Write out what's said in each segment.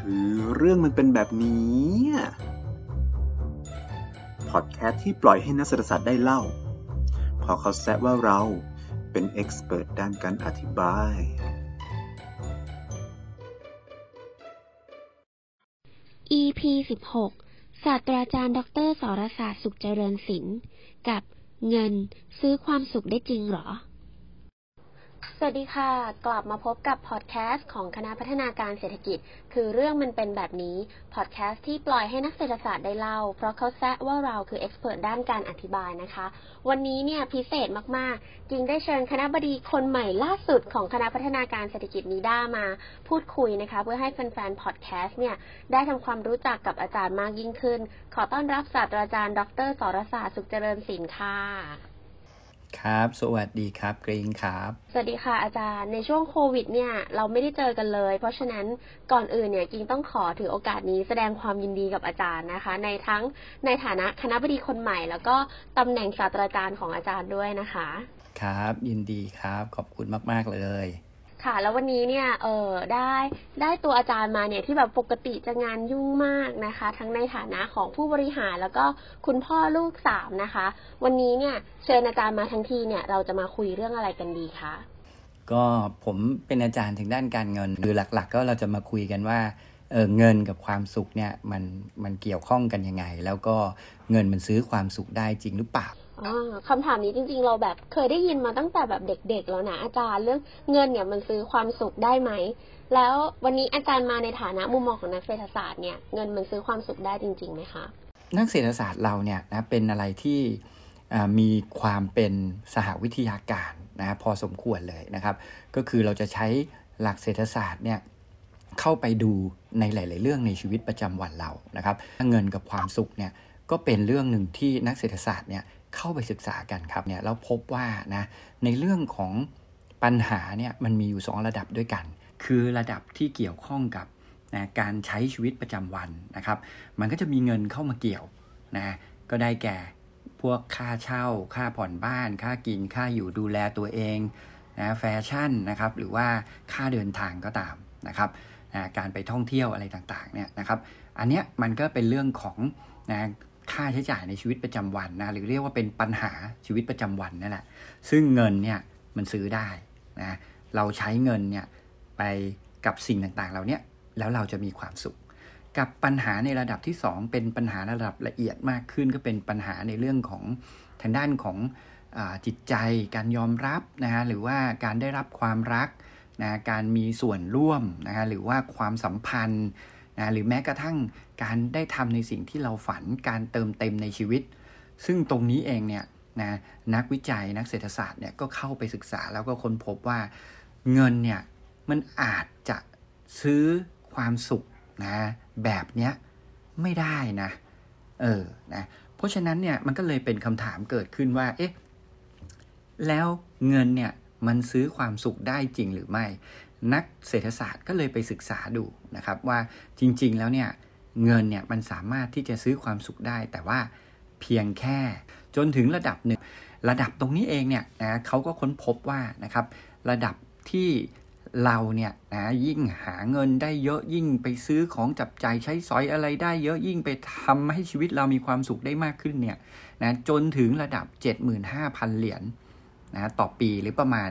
คือเรื่องมันเป็นแบบนี้พอดแคสต์ที่ปล่อยให้นักเศรษฐศาสตร์ได้เล่า พอเขาแซะว่าเราเป็นเอ็กซ์เพรสด้านการอธิบาย EP 16ศาสตราจารย์ ดรสรศาสตร์สุขเจริญศิลป์กับเงินซื้อความสุขได้จริงหรอ สวัสดีค่ะ กลับมาพบกับพอดแคสต์ของคณะพัฒนาการเศรษฐกิจ คือเรื่องมันเป็นแบบนี้ พอดแคสต์ที่ปล่อยให้นักเศรษฐศาสตร์ได้เล่า เพราะเขาแซะว่าเราคือ expert ด้านการอธิบายนะคะ วันนี้เนี่ยพิเศษมากๆ จริงได้เชิญคณบดีคนใหม่ล่าสุดของคณะพัฒนาการเศรษฐกิจนิด้ามาพูดคุยนะคะ เพื่อให้แฟนๆพอดแคสต์เนี่ยได้ทำความรู้จักกับอาจารย์มากยิ่งขึ้น ขอต้อนรับศาสตราจารย์ ดรสรศาสตร์สุขเจริญศิลป์ค่ะ ครับ สวัสดีครับกรีนครับ สวัสดีค่ะอาจารย์ ในช่วงโควิดเนี่ยเราไม่ได้เจอกันเลย เพราะฉะนั้นก่อนอื่นเนี่ยจริงต้องขอถือโอกาสนี้แสดงความยินดีกับอาจารย์นะคะ ในทั้งในฐานะคณะบดีคนใหม่ แล้วก็ตำแหน่งศาสตราจารย์ของอาจารย์ด้วยนะคะ ครับ ยินดีครับ ขอบคุณมาก ๆ เลย ค่ะ แล้ววันนี้เนี่ยเออได้ได้ตัวอาจารย์มาเนี่ยที่แบบปกติจะงานยุ่งมากนะคะ ทั้งในฐานะของผู้บริหารแล้วก็คุณพ่อลูกสามนะคะ วันนี้เนี่ยเชิญอาจารย์มาทั้งทีเนี่ยเราจะมาคุยเรื่องอะไรกันดีคะก็ผมเป็นอาจารย์ถึงด้านการเงินหรือหลัก ๆ ก็เราจะมาคุยกันว่าเออเงินกับความสุขเนี่ยมันมันเกี่ยวข้องกันยังไง แล้วก็เงินมันซื้อความสุขได้จริงหรือเปล่า คำถามนี้จริง ๆ เราแบบเคยได้ยินมาตั้งแต่แบบเด็ก ๆ แล้วนะอาจารย์เรื่องเงินเนี่ยมันซื้อความสุขได้ไหม แล้ววันนี้อาจารย์มาในฐานะมุมมองของนักเศรษฐศาสตร์เนี่ยเงินมันซื้อความสุขได้จริงๆไหมคะนักเศรษฐศาสตร์เราเนี่ยนะเป็นอะไรที่อ่ามีความเป็นสหวิทยาการนะพอสมควรเลยนะครับ ก็คือเราจะใช้หลักเศรษฐศาสตร์เนี่ยเข้าไปดูในหลาย ๆ เรื่องในชีวิตประจำวันเรานะครับเงินกับความสุขเนี่ยก็เป็นเรื่องหนึ่งที่นักเศรษฐศาสตร์เนี่ย เข้าไปศึกษากันครับเนี่ยแล้วพบว่านะในเรื่องของปัญหาเนี่ยมันมีอยู่ 2 ระดับด้วยกัน คือระดับที่เกี่ยวข้องกับนะการใช้ชีวิตประจำวันนะครับ มันก็จะมีเงินเข้ามาเกี่ยวนะก็ได้แก่พวกค่าเช่า ค่าผ่อนบ้าน ค่ากินค่าอยู่ดูแลตัวเองนะแฟชั่นนะครับหรือว่าค่าเดินทางก็ตามนะครับนะการไปท่องเที่ยวอะไรต่างๆเนี่ยนะครับ อันเนี้ยมันก็เป็นเรื่องของนะ ค่าใช้จ่ายในชีวิตประจำวันนะหรือเรียกว่าเป็นปัญหาชีวิตประจำวันนั่นแหละ ซึ่งเงินเนี่ยมันซื้อได้นะเราใช้เงินเนี่ยไปกับสิ่งต่างๆเหล่านี้แล้วเราจะมีความสุข กับปัญหาในระดับที่ 2 เป็นปัญหาระดับละเอียดมากขึ้น ก็เป็นปัญหาในเรื่องของทางด้านของอจิตใจ การยอมรับนะฮะหรือว่าการได้รับความรักนะการมีส่วนร่วมนะฮะหรือว่าความสัมพันธ์นะหรือแม้กระทั่ง การได้ทำในสิ่งที่เราฝันการเติมเต็มในชีวิต ซึ่งตรงนี้เองเนี่ยนะนักวิจัยนักเศรษฐศาสตร์เนี่ยก็เข้าไปศึกษาแล้วก็ค้นพบว่าเงินเนี่ยมันอาจจะซื้อความสุขนะแบบเนี้ยไม่ได้นะเออนะเพราะฉะนั้นเนี่ยมันก็เลยเป็นคำถามเกิดขึ้นว่าเอ๊ะแล้วเงินเนี่ยมันซื้อความสุขได้จริงหรือไม่ นักเศรษฐศาสตร์ก็เลยไปศึกษาดูนะครับว่าจริง ๆ แล้วเนี่ย เงินเนี่ยมันสามารถที่จะซื้อความสุขได้ แต่ว่าเพียงแค่จนถึงระดับหนึ่ง ระดับตรงนี้เองเนี่ยนะเขาก็ค้นพบว่านะครับ ระดับที่เราเนี่ยนะยิ่งหาเงินได้เยอะยิ่งไปซื้อของจับใจใช้สอยอะไรได้เยอะยิ่งไปทำให้ชีวิตเรามีความสุขได้มากขึ้นเนี่ยนะจนถึงระดับ 75,000 เหรียญนะต่อปีหรือประมาณ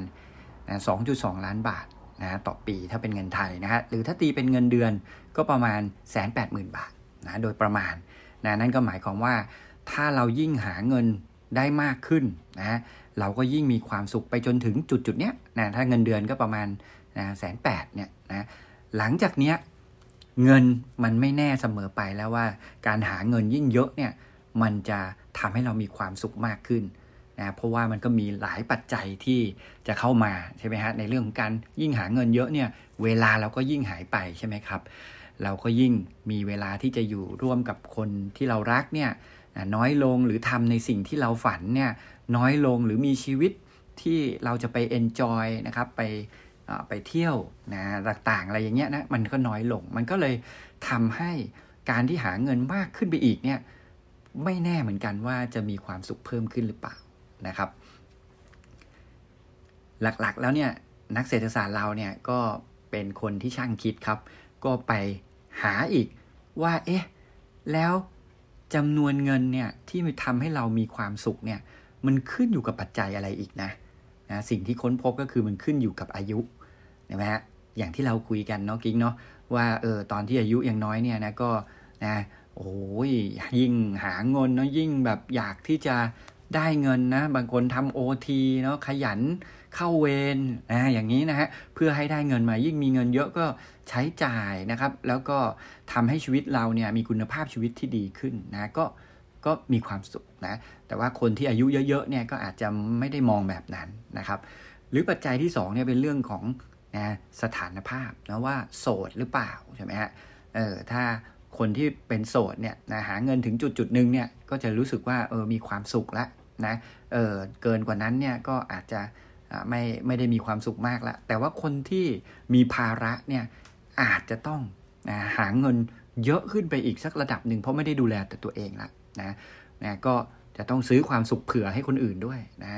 นะ2.2 ล้านบาทนะต่อปีถ้าเป็นเงินไทยนะฮะหรือถ้าตีเป็นเงินเดือนก็ประมาณ 180,000 บาทนะโดยประมาณนะนั่นก็หมายความว่า ถ้าเรายิ่งหาเงินได้มากขึ้นนะเราก็ยิ่งมีความสุขไปจนถึงจุดจุดเนี้ยนะถ้าเงินเดือนก็ประมาณนะแสนแปดเนี่ยนะหลังจากเนี้ยเงินมันไม่แน่เสมอไปแล้วว่า การหาเงินยิ่งเยอะเนี่ยมันจะทำให้เรามีความสุขมากขึ้นนะเพราะว่ามันก็มีหลายปัจจัยที่จะเข้ามาใช่ไหมฮะในเรื่องของการยิ่งหาเงินเยอะเนี่ยเวลาเราก็ยิ่งหายไปใช่ไหมครับ เราก็ยิ่งมีเวลาที่จะอยู่ร่วมกับคนที่เรารักเนี่ยน้อยลงหรือทำในสิ่งที่เราฝันเนี่ยน้อยลงหรือมีชีวิตที่เราจะไปเอนจอยนะครับไปไปเที่ยวนะต่างๆ อะไรอย่างเงี้ยนะมันก็น้อยลง มันก็เลยทำให้การที่หาเงินมากขึ้นไปอีกเนี่ยไม่แน่เหมือนกันว่าจะมีความสุขเพิ่มขึ้นหรือเปล่านะครับ หลักๆแล้วเนี่ยนักเศรษฐศาสตร์เราเนี่ยก็เป็นคนที่ช่างคิดครับ ก็ไป หาอีกว่า เอ๊ะ แล้วจำนวนเงินเนี่ยที่ทำให้เรามีความสุขเนี่ยมันขึ้นอยู่กับปัจจัยอะไรอีกนะนะสิ่งที่ค้นพบก็คือมันขึ้นอยู่กับอายุใช่ไหมฮะอย่างที่เราคุยกันเนาะกิ๊งเนาะว่าเออตอนที่อายุยังน้อยเนี่ยนะก็นะโอ้ยยิ่งหาเงินเนาะยิ่งแบบอยากที่จะได้เงินนะ บางคนทำโอทีเนาะขยัน เข้าเวรนะอย่างนี้นะฮะเพื่อให้ได้เงินมายิ่งมีเงินเยอะก็ใช้จ่ายนะครับ แล้วก็ทำให้ชีวิตเราเนี่ยมีคุณภาพชีวิตที่ดีขึ้นนะก็ก็มีความสุขนะแต่ว่าคนที่อายุเยอะๆเนี่ยก็อาจจะไม่ได้มองแบบนั้นนะครับ หรือปัจจัยที่2เนี่ยเป็นเรื่องของนะสถานภาพนะว่าโสดหรือเปล่าใช่ไหมฮะเออถ้าคนที่เป็นโสดเนี่ยนะหาเงินถึงจุดจุดหนึ่งเนี่ยก็จะรู้สึกว่าเออมีความสุขล้วนะเออเกินกว่านั้นเนี่ยก็อาจจะ ไม่ไม่ได้มีความสุขมากละแต่ว่าคนที่มีภาระเนี่ยอาจจะต้องนะหาเงินเยอะขึ้นไปอีกสักระดับหนึ่งเพราะไม่ได้ดูแลแต่ตัวเองละนะนะก็จะต้องซื้อความสุขเผื่อให้คนอื่นด้วยนะ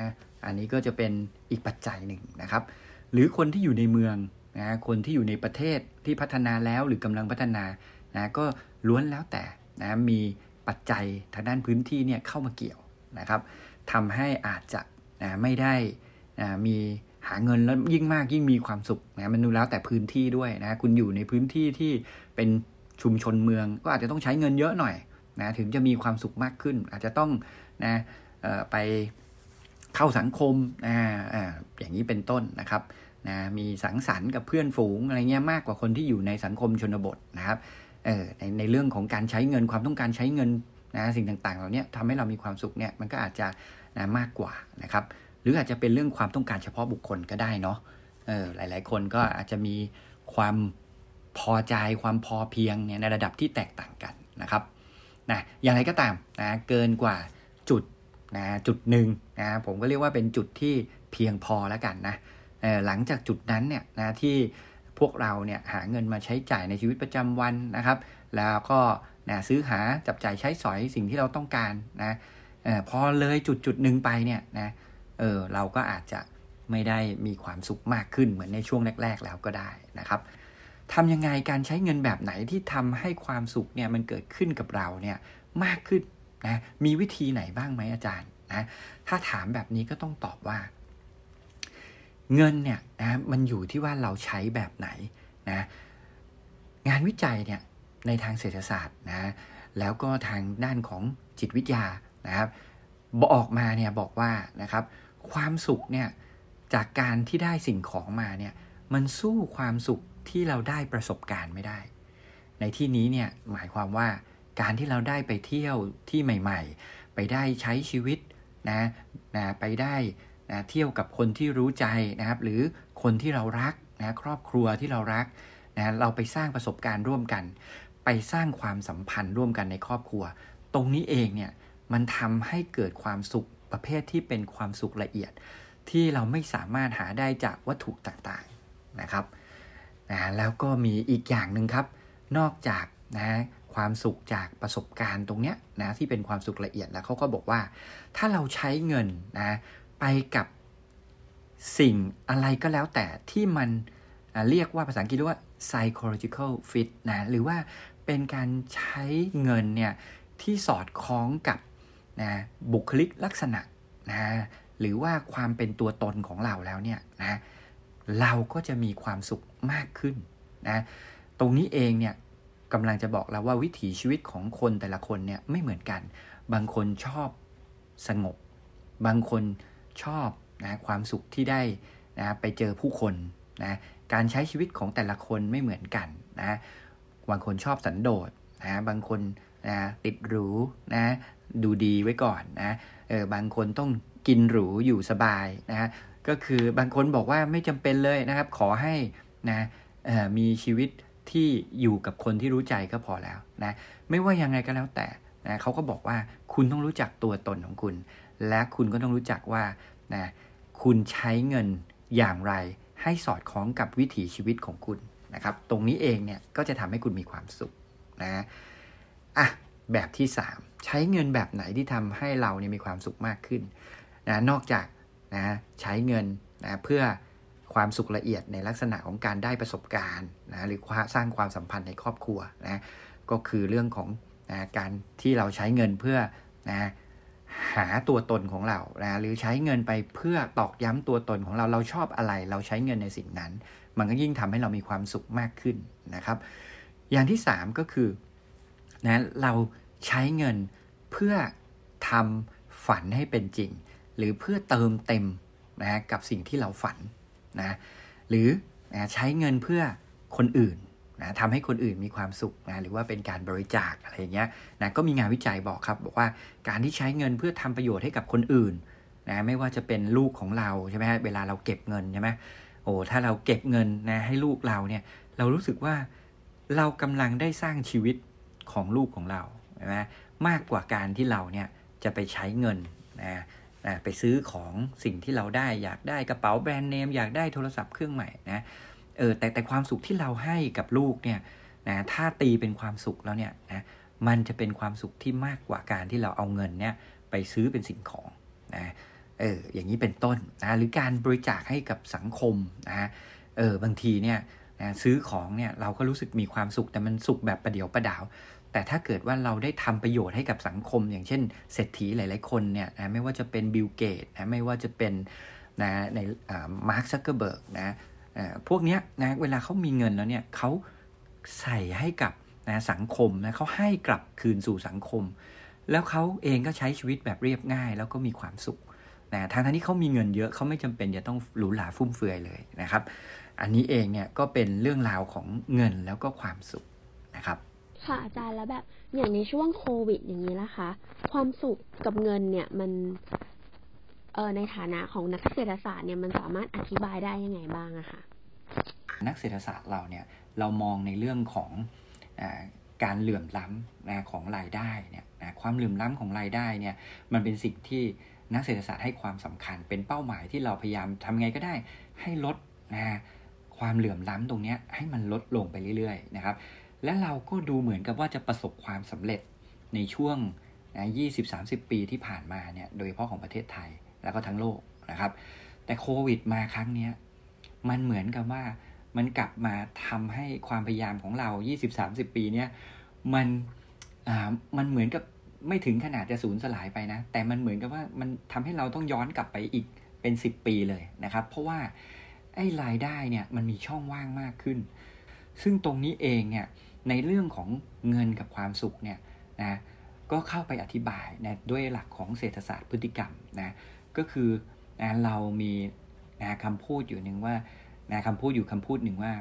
อันนี้ก็จะเป็นอีกปัจจัยหนึ่งนะครับ หรือคนที่อยู่ในเมืองนะคนที่อยู่ในประเทศที่พัฒนาแล้วหรือกำลังพัฒนานะก็ล้วนแล้วแต่นะมีปัจจัยทางด้านพื้นที่เนี่ยเข้ามาเกี่ยวนะครับทำให้อาจจะนะไม่ได้ มีหาเงินแล้วยิ่งมากยิ่งมีความสุขนะมันดูแล้วแต่พื้นที่ด้วยนะคุณอยู่ในพื้นที่ที่เป็นชุมชนเมือง ก็อาจจะต้องใช้เงินเยอะหน่อยนะถึงจะมีความสุขมากขึ้น อาจจะต้องนะไปเข้าสังคมอ่าอ่าอย่างนี้เป็นต้นนะครับนะมีสังสรรค์กับเพื่อนฝูงอะไรเงี้ยมากกว่าคนที่อยู่ในสังคมชนบทนะครับเออในในเรื่องของการใช้เงินความต้องการใช้เงินนะสิ่งต่างๆเหล่านี้ทำให้เรามีความสุขเนี่ยมันก็อาจจะนะมากกว่านะครับ หรืออาจจะเป็นเรื่องความต้องการเฉพาะบุคคลก็ได้เนาะเออหลาย ๆ คนก็อาจจะมีความพอใจความพอเพียงเนี่ยในระดับที่แตกต่างกันนะครับนะอย่างไรก็ตามนะเกินกว่าจุดนะจุดหนึ่งนะผมก็เรียกว่าเป็นจุดที่เพียงพอแล้วกันนะหลังจากจุดนั้นเนี่ยนะที่พวกเราเนี่ยหาเงินมาใช้จ่ายในชีวิตประจำวันนะครับ แล้วก็นะซื้อหาจับจ่ายใช้สอยสิ่งที่เราต้องการนะออพอเลยจุดจุดหนึ่งไปเนี่ยนะ เออเราก็อาจจะไม่ได้มีความสุขมากขึ้นเหมือนในช่วงแรก ๆ แล้วก็ได้นะครับทำยังไงการใช้เงินแบบไหนที่ทำให้ความสุขเนี่ยมันเกิดขึ้นกับเราเนี่ยมากขึ้นนะมีวิธีไหนบ้างไหมอาจารย์นะถ้าถามแบบนี้ก็ต้องตอบว่า เงินเนี่ยนะมันอยู่ที่ว่าเราใช้แบบไหนนะงานวิจัยเนี่ยในทางเศรษฐศาสตร์นะแล้วก็ทางด้านของจิตวิทยานะครับบอกมาเนี่ยบอกว่านะครับ ความสุขเนี่ยจากการที่ได้สิ่งของมาเนี่ยมันสู้ความสุขที่เราได้ประสบการณ์ไม่ได้ ในที่นี้เนี่ยหมายความว่าการที่เราได้ไปเที่ยวที่ใหม่ ๆ ไปได้ใช้ชีวิตนะนะไปได้นะเที่ยวกับคนที่รู้ใจนะครับ หรือคนที่เรารักนะครอบครัวที่เรารักนะเราไปสร้างประสบการณ์ร่วมกัน ไปสร้างความสัมพันธ์ร่วมกันในครอบครัว ตรงนี้เองเนี่ยมันทำให้เกิดความสุข ประเภทที่เป็นความสุขละเอียด ที่เราไม่สามารถหาได้จากวัตถุต่างๆนะครับนะแล้วก็มีอีกอย่างหนึ่งครับ นอกจากนะความสุขจากประสบการณ์ตรงเนี้ยนะที่เป็นความสุขละเอียดแล้วเขาก็บอกว่า ถ้าเราใช้เงินนะไปกับสิ่งอะไรก็แล้วแต่ที่มันเรียกว่าภาษาอังกฤษว่า psychological fit นะหรือว่าเป็นการใช้เงินเนี่ยที่สอดคล้องกับ นะบุคลิกลักษณะนะหรือว่าความเป็นตัวตนของเราแล้วเนี่ยนะเราก็จะมีความสุขมากขึ้นนะตรงนี้เองเนี่ยกำลังจะบอกแล้วว่าวิถีชีวิตของคนแต่ละคนเนี่ยไม่เหมือนกัน บางคนชอบสงบ บางคนชอบนะความสุขที่ได้นะไปเจอผู้คนนะการใช้ชีวิตของแต่ละคนไม่เหมือนกันนะบางคนชอบสันโดษนะบางคนนะติดหรูนะ ดูดีไว้ก่อนนะเออบางคนต้องกินหรูอยู่สบายนะก็คือบางคนบอกว่าไม่จำเป็นเลยนะครับ ขอให้นะมีชีวิตที่อยู่กับคนที่รู้ใจก็พอแล้วนะไม่ว่ายังไงก็แล้วแต่นะเขาก็บอกว่าคุณต้องรู้จักตัวตนของคุณ และคุณก็ต้องรู้จักว่านะคุณใช้เงินอย่างไร ให้สอดคล้องกับวิถีชีวิตของคุณนะครับ ตรงนี้เองเนี่ยก็จะทำให้คุณมีความสุขนะอะ แบบที่ 3 ใช้เงินแบบไหนที่ทำให้เราเนี่ยมีความสุขมากขึ้นนะนอกจากนะใช้เงินนะเพื่อความสุขละเอียดในลักษณะของการได้ประสบการณ์นะหรือสร้างความสัมพันธ์ในครอบครัวนะก็คือเรื่องของนะการที่เราใช้เงินเพื่อนะหาตัวตนของเรานะหรือใช้เงินไปเพื่อตอกย้ำตัวตนของเราเราชอบอะไร เราใช้เงินในสิ่งนั้น มันก็ยิ่งทำให้เรามีความสุขมากขึ้นนะครับ อย่างที่ 3 ก็คือ นะเราใช้เงินเพื่อทำฝันให้เป็นจริง หรือเพื่อเติมเต็มนะกับสิ่งที่เราฝันนะหรือนะใช้เงินเพื่อคนอื่นนะทำให้คนอื่นมีความสุขนะหรือว่าเป็นการบริจาคอะไรเงี้ยนะก็มีงานวิจัยบอกครับ บอกว่าการที่ใช้เงินเพื่อทำประโยชน์ให้กับคนอื่นนะไม่ว่าจะเป็นลูกของเราใช่ไหมเวลาเราเก็บเงินใช่ไหมโอ้ถ้าเราเก็บเงินนะให้ลูกเราเนี่ยเรารู้สึกว่าเรากำลังได้สร้างชีวิต ของลูกของเราใช่ไหมมากกว่าการที่เราเนี่ยจะไปใช้เงินนะนะไปซื้อของสิ่งที่เราได้อยากได้กระเป๋าแบรนด์เนมอยากได้โทรศัพท์เครื่องใหม่นะเออแต่แต่ความสุขที่เราให้กับลูกเนี่ยนะถ้าตีเป็นความสุขแล้วเนี่ยนะมันจะเป็นความสุขที่มากกว่าการที่เราเอาเงินเนี่ยไปซื้อเป็นสิ่งของนะเอออย่างนี้เป็นต้นนะหรือการบริจาคให้กับสังคมนะเออบางทีเนี่ยนะซื้อของเนี่ยเราก็รู้สึกมีความสุขแต่มันสุขแบบประเดียวประดาว แต่ถ้าเกิดว่าเราได้ทำประโยชน์ให้กับสังคม อย่างเช่นเศรษฐีหลาย ๆ คนเนี่ยนะไม่ว่าจะเป็นบิลเกตนะไม่ว่าจะเป็นนะในมาร์คซักเกอร์เบิร์กนะพวกเนี้นะเวลาเขามีเงินแล้วเนี่ยเขาใส่ให้กับนะสังคมนะเขาให้กลับคืนสู่สังคม แล้วเขาเองก็ใช้ชีวิตแบบเรียบง่าย แล้วก็มีความสุขนะทางที่เขามีเงินเยอะเขาไม่จำเป็นจะต้องหรูหราฟุ่มเฟือยเลยนะครับ อันนี้เองเนี่ยก็เป็นเรื่องราวของเงินแล้วก็ความสุขนะครับ ค่ะอาจารย์แล้วแบบอย่างในช่วงโควิดอย่างนี้นะคะ ความสุขกับเงินเนี่ยมันเออในฐานะของนักเศรษฐศาสตร์เนี่ยมันสามารถอธิบายได้ยังไงบ้างอะคะนักเศรษฐศาสตร์เราเนี่ยเรามองในเรื่องของอการเหลื่อมล้ำนะของรายได้เนี่ยนะความเหลื่อมล้ำของรายได้เนี่ยมันเป็นสิ่งที่นักเศรษฐศาสตร์ให้ความสำคัญ เป็นเป้าหมายที่เราพยายามทำไงก็ได้ให้ลดนะความเหลื่อมล้ำตรงนี้ให้มันลดลงไปเรื่อยๆนะครับ และเราก็ดูเหมือนกับว่าจะประสบความสำเร็จในช่วงนะ20-30 ปีที่ผ่านมาเนี่ย โดยเฉพาะของประเทศไทยแล้วก็ทั้งโลกนะครับ แต่โควิดมาครั้งนี้มันเหมือนกับว่ามันกลับมาทำให้ความพยายามของเรา 20-30 ปีเนี้ยมันอ่ามันเหมือนกับไม่ถึงขนาดจะสูญสลายไปนะ แต่มันเหมือนกับว่ามันทำให้เราต้องย้อนกลับไปอีกเป็น 10 ปีเลยนะครับ เพราะว่าไอ้รายได้เนี่ยมันมีช่องว่างมากขึ้น ซึ่งตรงนี้เองเนี่ย ในเรื่องของเงินกับความสุขเนี่ยนะก็เข้าไปอธิบายนะด้วยหลักของเศรษฐศาสตร์พฤติกรรมนะก็คือนะเรามีนะคำพูดอยู่หนึ่งว่านะคำพูดอยู่คำพูดหนึ่งว่า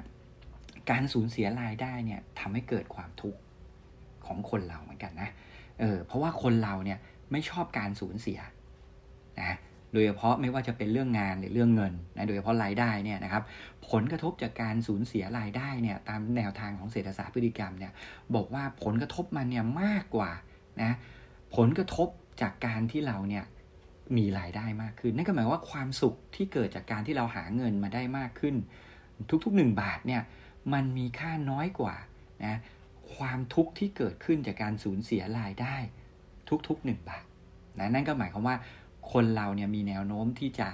การสูญเสียรายได้เนี่ยทำให้เกิดความทุกข์ของคนเราเหมือนกันนะเออเพราะว่าคนเราเนี่ยไม่ชอบการสูญเสียนะ โดยเฉพาะไม่ว่าจะเป็นเรื่องงานหรือเรื่องเงินนะโดยเฉพาะรายได้เนี่ยนะครับผลกระทบจากการสูญเสียรายได้เนี่ยตามแนวทางของเศรษฐศาสตร์พฤติกรรมเนี่ยบอกว่าผลกระทบมันเนี่ยมากกว่านะผลกระทบจากการที่เราเนี่ยมีรายได้มากขึ้น นั่นก็หมายว่าความสุขที่เกิดจากการที่เราหาเงินมาได้มากขึ้น ทุกๆหนึ่งบาทเนี่ยมันมีค่าน้อยกว่านะความทุกข์ที่เกิดขึ้นจากการสูญเสียรายได้ทุกๆหนึ่งบาทนะนั่นก็หมายความว่า คนเราเนี่ยมีแนวโน้มที่จะ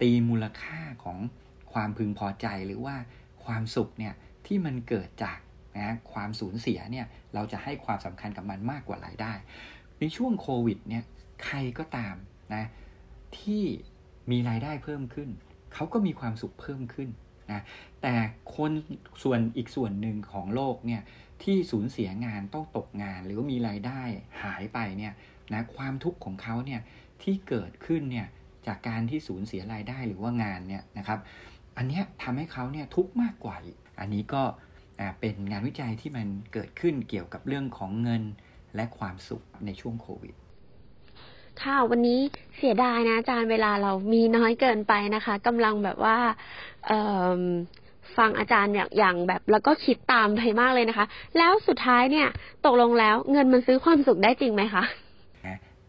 ตีมูลค่าของความพึงพอใจหรือว่าความสุขเนี่ยที่มันเกิดจากนะความสูญเสียเนี่ยเราจะให้ความสำคัญกับมันมากกว่ารายได้ ในช่วงโควิดเนี่ยใครก็ตามนะที่มีรายได้เพิ่มขึ้น เขาก็มีความสุขเพิ่มขึ้นนะแต่คนส่วนอีกส่วนหนึ่งของโลกเนี่ยที่สูญเสียงานต้องตกงานหรือว่ามีรายได้หายไปเนี่ยนะความทุกข์ของเขาเนี่ย ที่เกิดขึ้นเนี่ยจากการที่สูญเสียรายได้หรือว่างานเนี่ยนะครับ อันนี้ทำให้เขาเนี่ยทุกข์มากกว่า อันนี้ก็เป็นงานวิจัยที่มันเกิดขึ้นเกี่ยวกับเรื่องของเงินและความสุขในช่วงโควิดค่ะวันนี้เสียดายนะอาจารย์เวลาเรามีน้อยเกินไปนะคะกำลังแบบว่าฟังอาจารย์อย่างอย่างแบบแล้วก็คิดตามไปมากเลยนะคะ แล้วสุดท้ายเนี่ย ตกลงแล้วเงินมันซื้อความสุขได้จริงไหมคะ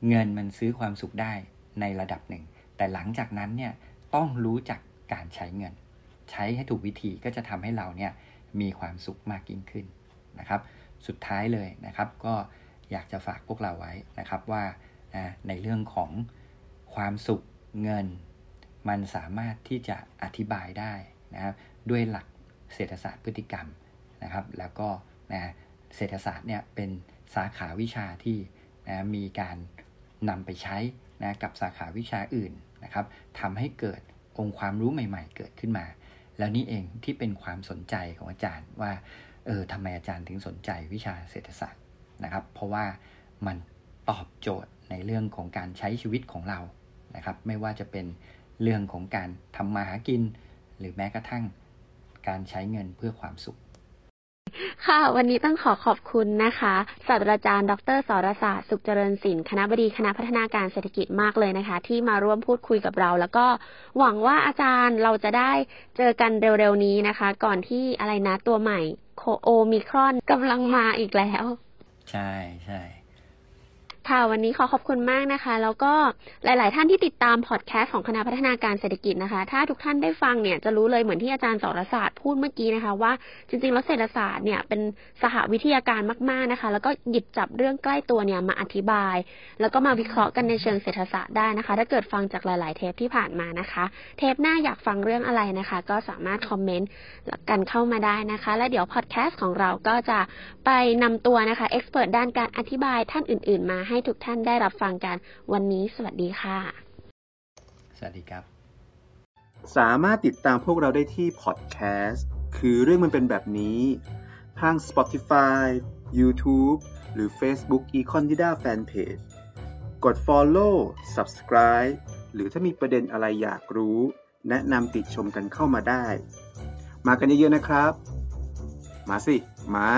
เงินมันซื้อความสุขได้ในระดับหนึ่ง แต่หลังจากนั้นเนี่ยต้องรู้จักการใช้เงิน ใช้ให้ถูกวิธีก็จะทำให้เราเนี่ยมีความสุขมากยิ่งขึ้นนะครับ สุดท้ายเลยนะครับ ก็อยากจะฝากพวกเราไว้นะครับว่าในเรื่องของความสุขเงิน มันสามารถที่จะอธิบายได้นะครับด้วยหลักเศรษฐศาสตร์พฤติกรรมนะครับ แล้วก็นะเศรษฐศาสตร์เนี่ยเป็นสาขาวิชาที่นะมีการ นำไปใช้นะกับสาขาวิชาอื่นนะครับทำให้เกิดองค์ความรู้ใหม่ ๆ เกิดขึ้นมา แล้วนี่เองที่เป็นความสนใจของอาจารย์ว่าเออทำไมอาจารย์ถึงสนใจวิชาเศรษฐศาสตร์นะครับ เพราะว่ามันตอบโจทย์ในเรื่องของการใช้ชีวิตของเรานะครับ ไม่ว่าจะเป็นเรื่องของการทำมาหากิน หรือแม้กระทั่งการใช้เงินเพื่อความสุข ค่ะ วันนี้ต้องขอขอบคุณนะคะศาสตราจารย์ ดรสรศาสตร์สุขเจริญศิลป์คณะบดีคณะพัฒนาการเศรษฐกิจมากเลยนะคะ ที่มาร่วมพูดคุยกับเรา แล้วก็หวังว่าอาจารย์เราจะได้เจอกันเร็วๆนี้นะคะ ก่อนที่อะไรนะตัวใหม่โคโอมิครอนกำลังมาอีกแล้ว ใช่ใช่ ค่ะ วันนี้ขอขอบคุณมากนะคะ แล้วก็หลาย ๆ ท่านที่ติดตามพอดแคสต์ของคณะพัฒนาการเศรษฐกิจนะคะ ถ้าทุกท่านได้ฟังเนี่ยจะรู้เลยเหมือนที่อาจารย์สรศาสตร์พูดเมื่อกี้นะคะ ว่าจริง ๆ แล้วเศรษฐศาสตร์เนี่ยเป็นสหวิทยาการมาก ๆ นะคะ แล้วก็หยิบจับเรื่องใกล้ตัวเนี่ยมาอธิบาย แล้วก็มาวิเคราะห์กันในเชิงเศรษฐศาสตร์ได้นะคะ ถ้าเกิดฟังจากหลาย ๆ เทปที่ผ่านมานะคะ เทปหน้าอยากฟังเรื่องอะไรนะคะ ก็สามารถคอมเมนต์กันเข้ามาได้นะคะ และเดี๋ยวพอดแคสต์ของเราก็จะไปนำตัวนะคะเอ็กซ์เพรสด้านการอธิบายท่านอื่น ๆ มาให้ทุกท่านได้รับฟังกัน วันนี้สวัสดีค่ะ สวัสดีครับ สามารถติดตามพวกเราได้ที่พอดแคสต์คือเรื่องมันเป็นแบบนี้ ทาง Spotify YouTube หรือ Facebook Econ d i d a Fanpage กด Follow Subscribe หรือถ้ามีประเด็นอะไรอยากรู้ แนะนำติดชมกันเข้ามาได้ มากันเยอะๆนะครับ มาสิ มา